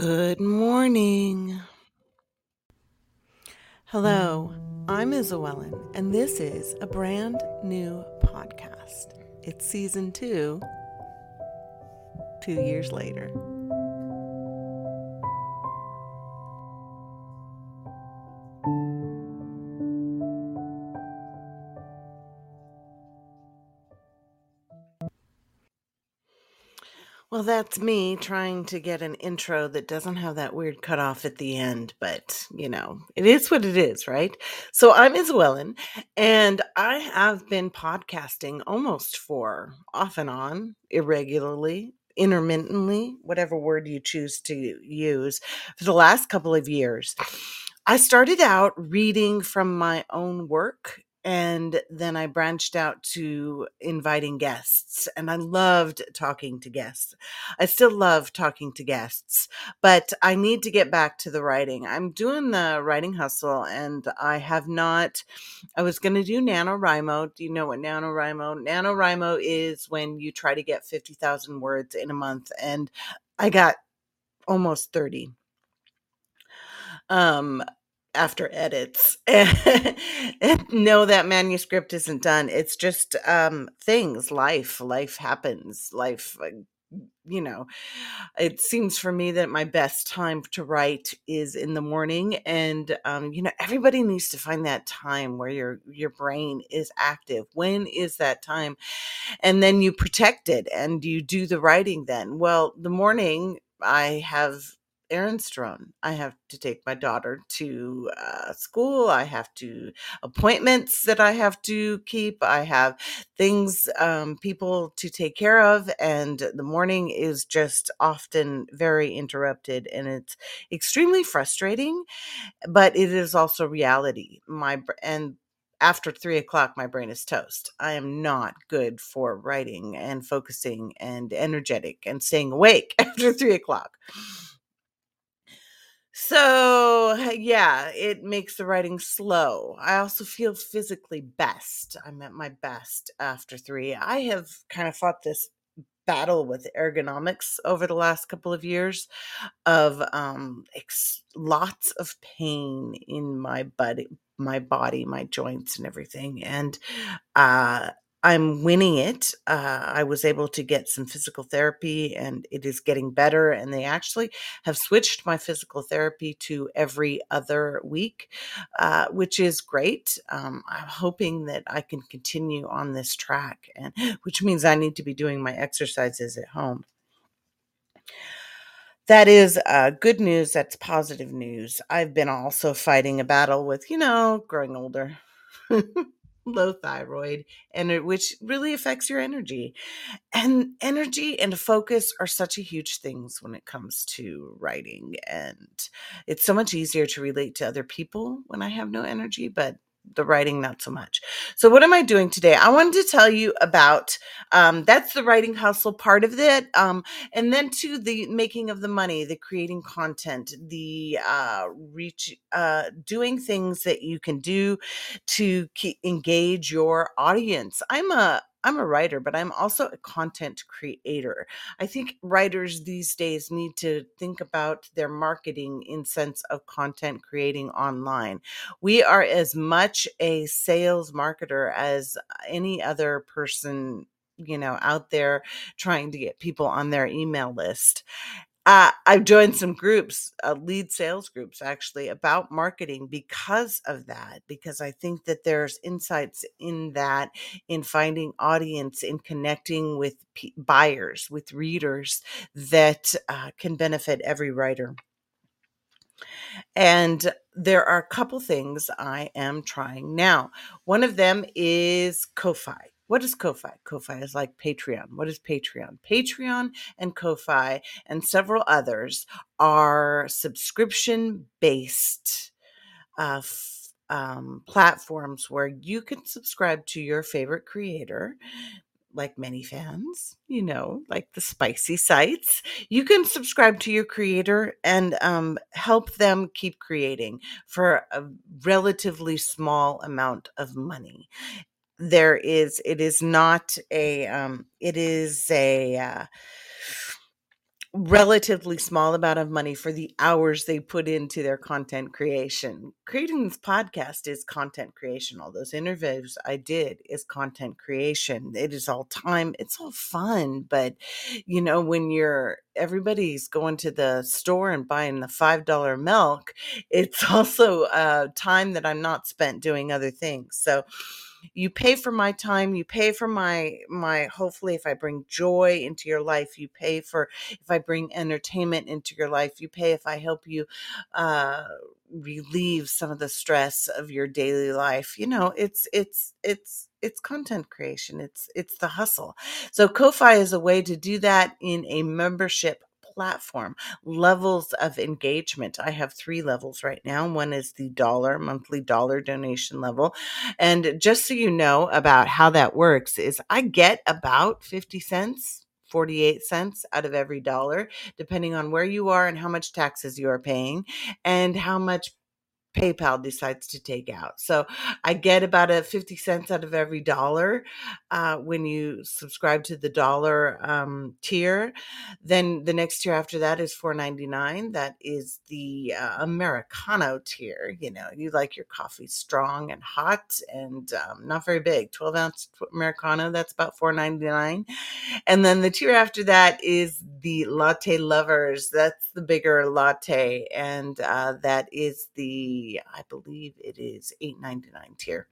Good morning. Hello, I'm Isabellen, and this is a brand new podcast. It's season two, two years later. Well, that's me trying to get an intro that doesn't have that weird cutoff at the end, but you know, it is what it is, right? So I'm Isabellen, and I have been podcasting almost for off and on, irregularly, intermittently, whatever word you choose to use, for the last couple of years. I started out reading from my own work and then I branched out to inviting guests, and I loved talking to guests. I still love talking to guests, but I need to get back to the writing. I'm doing the writing hustle, and I have not. I was going to do NaNoWriMo. Do you know what NaNoWriMo? NaNoWriMo is when you try to get 50,000 words in a month, and I got almost 30 um after edits and no that manuscript isn't done. It's just um things life life happens life uh, you know. It seems for me that my best time to write is in the morning and um you know everybody needs to find that time where your your brain is active. When is that time? And then you protect it and you do the writing then. Well the morning i have errands to. I have to take my daughter to uh, school. I have to appointments that I have to keep. I have things, um, people to take care of, and the morning is just often very interrupted, and it's extremely frustrating. But it is also reality. My and after three o'clock, my brain is toast. I am not good for writing and focusing and energetic and staying awake after three o'clock. So, yeah, it makes the writing slow. I also feel physically best. I'm at my best after three. I have kind of fought this battle with ergonomics over the last couple of years of um, ex- lots of pain in my body, my body, my joints, and everything. And uh, I'm winning it. Uh, I was able to get some physical therapy and it is getting better. And they actually have switched my physical therapy to every other week, uh, which is great. Um, I'm hoping that I can continue on this track, and which means I need to be doing my exercises at home. That is uh, good news. That's positive news. I've been also fighting a battle with, you know, growing older. low thyroid and which really affects your energy. And energy and focus are such a huge things when it comes to writing and it's so much easier to relate to other people when i have no energy but the writing not so much. So what am i doing today? I wanted to tell you about um, that's the writing hustle part of it um, and then to the making of the money the creating content the uh, reach uh, doing things that you can do to engage your audience. I'm a I'm a writer, but I'm also a content creator. I think writers these days need to think about their marketing in sense of content creating online. We are as much a sales marketer as any other person you know out there trying to get people on their email list uh, I've joined some groups, uh, lead sales groups actually, about marketing because of that. Because I think that there's insights in that, in finding audience, in connecting with p- buyers, with readers that uh, can benefit every writer. And there are a couple things I am trying now. One of them is Ko-Fi. What is Ko-Fi? Ko-Fi is like Patreon. What is Patreon? Patreon and Ko-Fi and several others are subscription based uh, f- um, platforms where you can subscribe to your favorite creator like many fans, you know, like the spicy sites, you can subscribe to your creator and um, help them keep creating for a relatively small amount of money. There is, it is not a, um, it is a, uh, relatively small amount of money for the hours they put into their content creation. Creating this podcast is content creation. All those interviews I did is content creation. It is all time, it's all fun. But, you know, when you're everybody's going to the store and buying the $5 milk, it's also uh, time that I'm not spent doing other things. So, you pay for my time you pay for my my hopefully if i bring joy into your life you pay for if i bring entertainment into your life you pay if i help you uh relieve some of the stress of your daily life you know it's it's it's it's content creation it's it's the hustle. So ko-fi is a way to do that in a membership platform. Levels of engagement. I have three levels right now. One is the dollar, monthly dollar donation level. And just so you know about how that works is I get about 50 cents 48 cents out of every dollar, depending on where you are and how much taxes you are paying and how much PayPal decides to take out. So I get about a 50 cents out of every dollar uh, when you subscribe to the dollar um, tier. Then the next tier after that is 4.99. That is the uh, Americano tier. You know, you like your coffee strong and hot and um, not very big. 12 ounce Americano, that's about 4.99. And then the tier after that is the latte lovers. That's the bigger latte, and uh, that is the I believe it is 8.99 tier.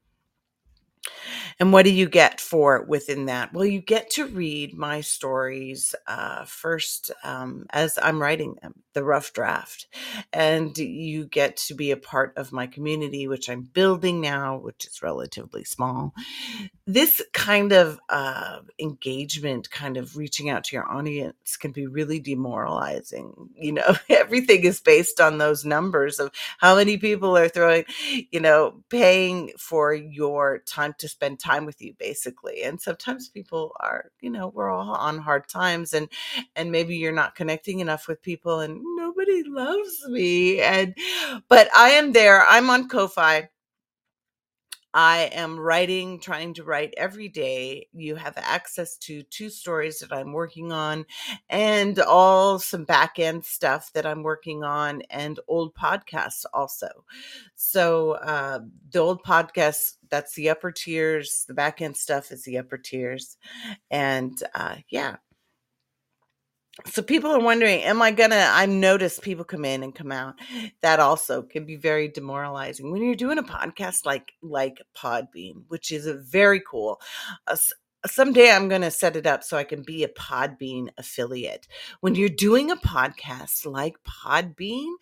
And what do you get for within that? Well, you get to read my stories uh, first um, as I'm writing them, the rough draft. And you get to be a part of my community, which I'm building now, which is relatively small. This kind of uh, engagement, kind of reaching out to your audience, can be really demoralizing. You know, everything is based on those numbers of how many people are throwing, you know, paying for your time to spend time with you basically and sometimes people are you know we're all on hard times and and maybe you're not connecting enough with people and nobody loves me and but i am there i'm on ko-fi I am writing, trying to write every day. You have access to two stories that I'm working on and all some back end stuff that I'm working on and old podcasts also. So, uh, the old podcasts, that's the upper tiers. The back end stuff is the upper tiers. And uh, yeah, so people are wondering am i gonna i notice people come in and come out. That also can be very demoralizing when you're doing a podcast like like podbean which is a very cool uh, someday i'm to set it up so i can be a podbean affiliate. When you're doing a podcast like podbean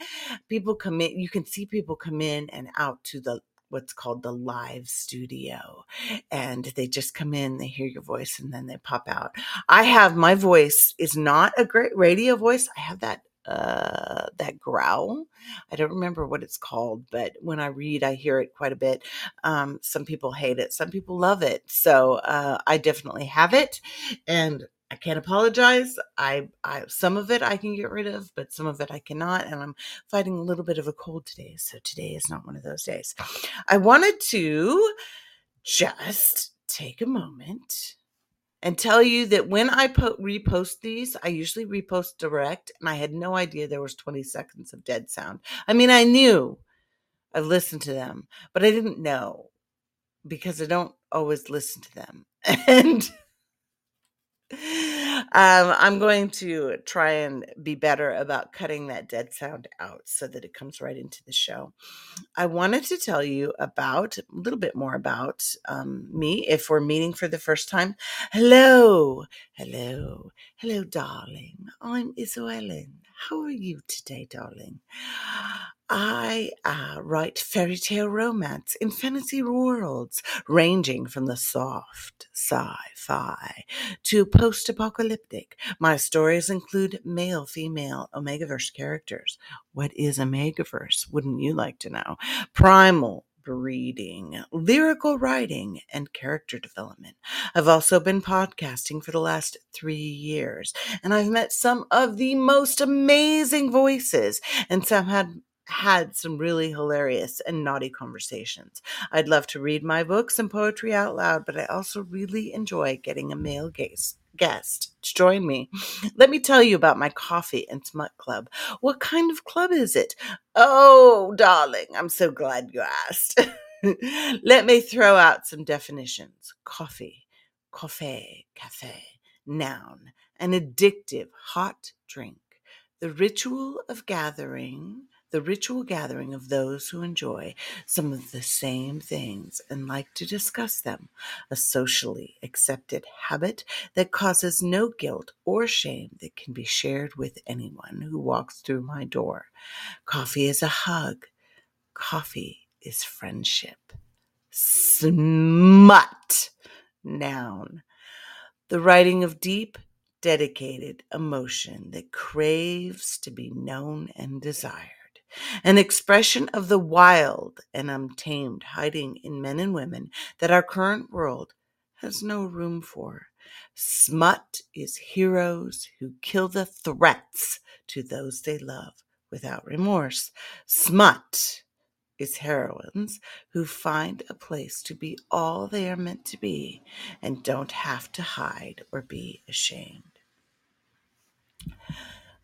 people come in you can see people come in and out to the what's called the live studio. And they just come in, they hear your voice, and then they pop out. I have my voice is not a great radio voice. I have that uh that growl i don't remember what it's called but when i read i hear it quite a bit um some people hate it some people love it so uh i definitely have it and I can't apologize. I, I some of it I can get rid of, but some of it I cannot, and I'm fighting a little bit of a cold today, so today is not one of those days. I wanted to just take a moment and tell you that when I po- repost these, I usually repost direct, and I had no idea there was 20 seconds of dead sound. I mean, I knew I listened to them, but I didn't know because I don't always listen to them, and um, I'm going to try and be better about cutting that dead sound out so that it comes right into the show. I wanted to tell you about a little bit more about um, me if we're meeting for the first time. Hello, hello, hello, darling. I'm Ellen. How are you today, darling? I uh, write fairy tale romance in fantasy worlds, ranging from the soft sci fi to post apocalyptic. My stories include male, female, Omegaverse characters. What is Omegaverse? Wouldn't you like to know? Primal, breeding, lyrical writing, and character development. I've also been podcasting for the last three years, and I've met some of the most amazing voices, and some had had some really hilarious and naughty conversations. I'd love to read my books and poetry out loud, but I also really enjoy getting a male gaze guest to join me. Let me tell you about my coffee and smut club. What kind of club is it? Oh, darling, I'm so glad you asked. Let me throw out some definitions. Coffee, coffee, cafe, noun, an addictive hot drink. The ritual of gathering the ritual gathering of those who enjoy some of the same things and like to discuss them, a socially accepted habit that causes no guilt or shame that can be shared with anyone who walks through my door. Coffee is a hug, coffee is friendship. Smut, noun. The writing of deep, dedicated emotion that craves to be known and desired an expression of the wild and untamed hiding in men and women that our current world has no room for. Smut is heroes who kill the threats to those they love without remorse. Smut is heroines who find a place to be all they are meant to be and don't have to hide or be ashamed.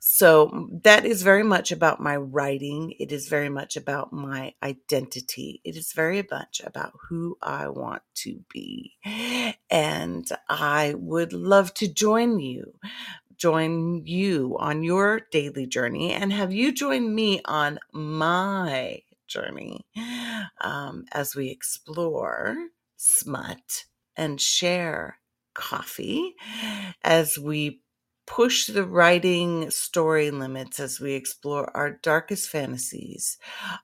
So that is very much about my writing. It is very much about my identity. It is very much about who I want to be. And I would love to join you, join you on your daily journey and have you join me on my journey um, as we explore smut and share coffee as we push the writing story limits as we explore our darkest fantasies.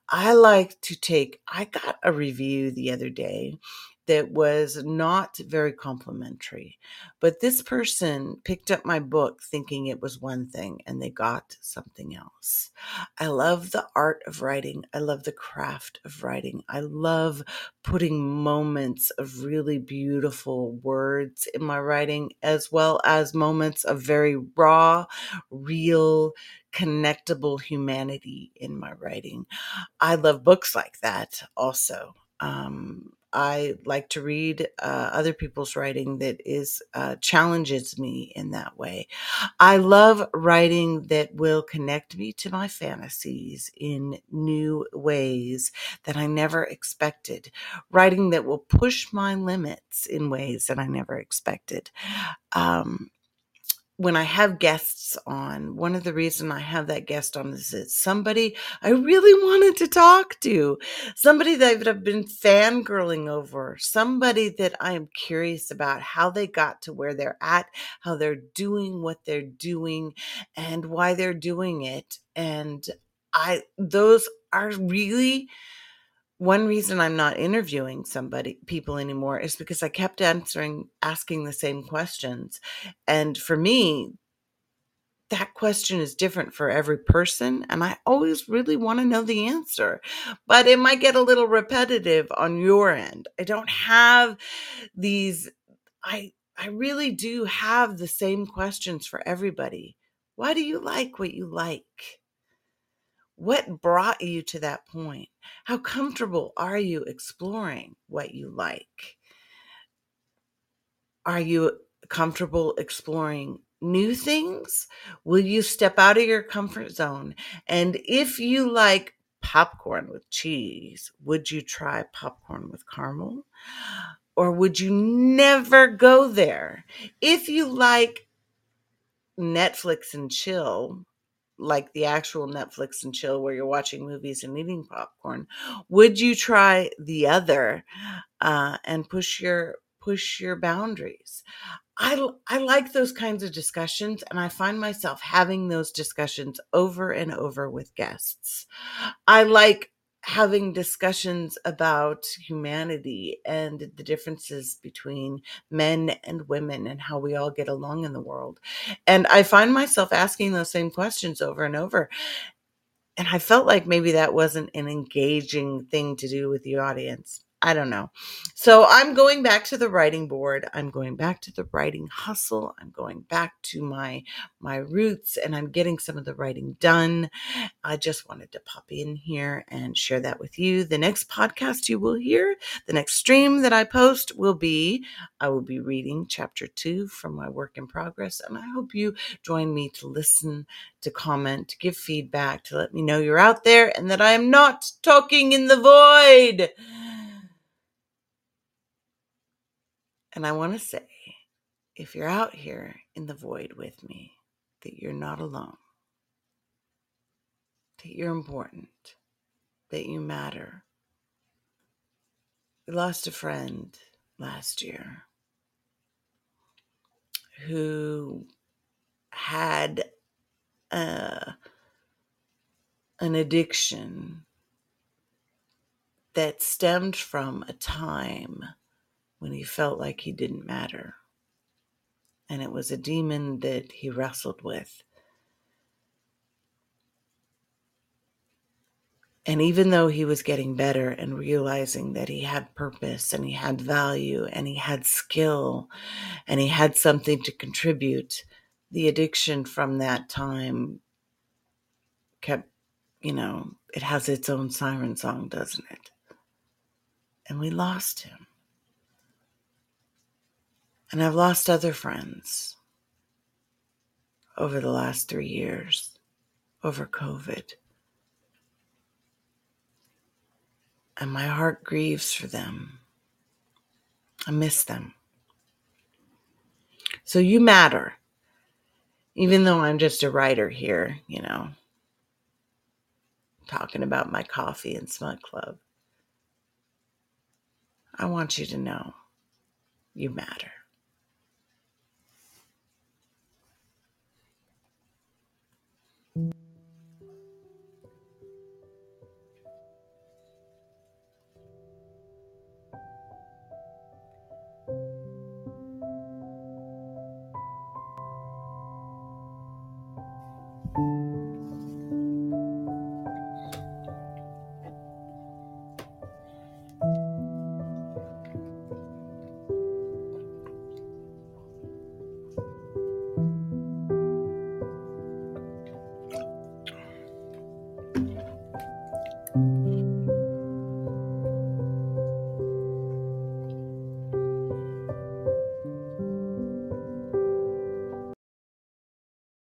I like to take, I got a review the other day that was not very complimentary. But this person picked up my book thinking it was one thing and they got something else. I love the art of writing. I love the craft of writing. I love putting moments of really beautiful words in my writing, as well as moments of very raw, real, connectable humanity in my writing. I love books like that also. Um, I like to read uh, other people's writing that is uh, challenges me in that way. I love writing that will connect me to my fantasies in new ways that I never expected. Writing that will push my limits in ways that I never expected. Um, when I have guests on, one of the reasons I have that guest on is it's somebody I really wanted to talk to, somebody that I've been fangirling over, somebody that I am curious about how they got to where they're at, how they're doing what they're doing, and why they're doing it. And I, those are really one reason I'm not interviewing somebody people anymore is because I kept answering asking the same questions. And for me, that question is different for every person and I always really want to know the answer. But it might get a little repetitive on your end. I don't have these I I really do have the same questions for everybody. Why do you like what you like? What brought you to that point? How comfortable are you exploring what you like? Are you comfortable exploring new things? Will you step out of your comfort zone? And if you like popcorn with cheese, would you try popcorn with caramel? Or would you never go there? If you like Netflix and chill, like the actual Netflix and chill where you're watching movies and eating popcorn, would you try the other uh, and push your push your boundaries? I I like those kinds of discussions, and I find myself having those discussions over and over with guests. I like having discussions about humanity and the differences between men and women and how we all get along in the world. And I find myself asking those same questions over and over. And I felt like maybe that wasn't an engaging thing to do with the audience. I don't know. So I'm going back to the writing board. I'm going back to the writing hustle. I'm going back to my my roots and I'm getting some of the writing done. I just wanted to pop in here and share that with you. The next podcast you will hear, the next stream that I post will be I will be reading chapter 2 from my work in progress and I hope you join me to listen, to comment, to give feedback, to let me know you're out there and that I am not talking in the void. And I want to say, if you're out here in the void with me, that you're not alone, that you're important, that you matter. We lost a friend last year who had uh, an addiction that stemmed from a time when he felt like he didn't matter. And it was a demon that he wrestled with. And even though he was getting better and realizing that he had purpose and he had value and he had skill and he had something to contribute, the addiction from that time kept, you know, it has its own siren song, doesn't it? And we lost him. And I've lost other friends over the last three years, over COVID. And my heart grieves for them. I miss them. So you matter. Even though I'm just a writer here, you know, talking about my coffee and smut club, I want you to know you matter.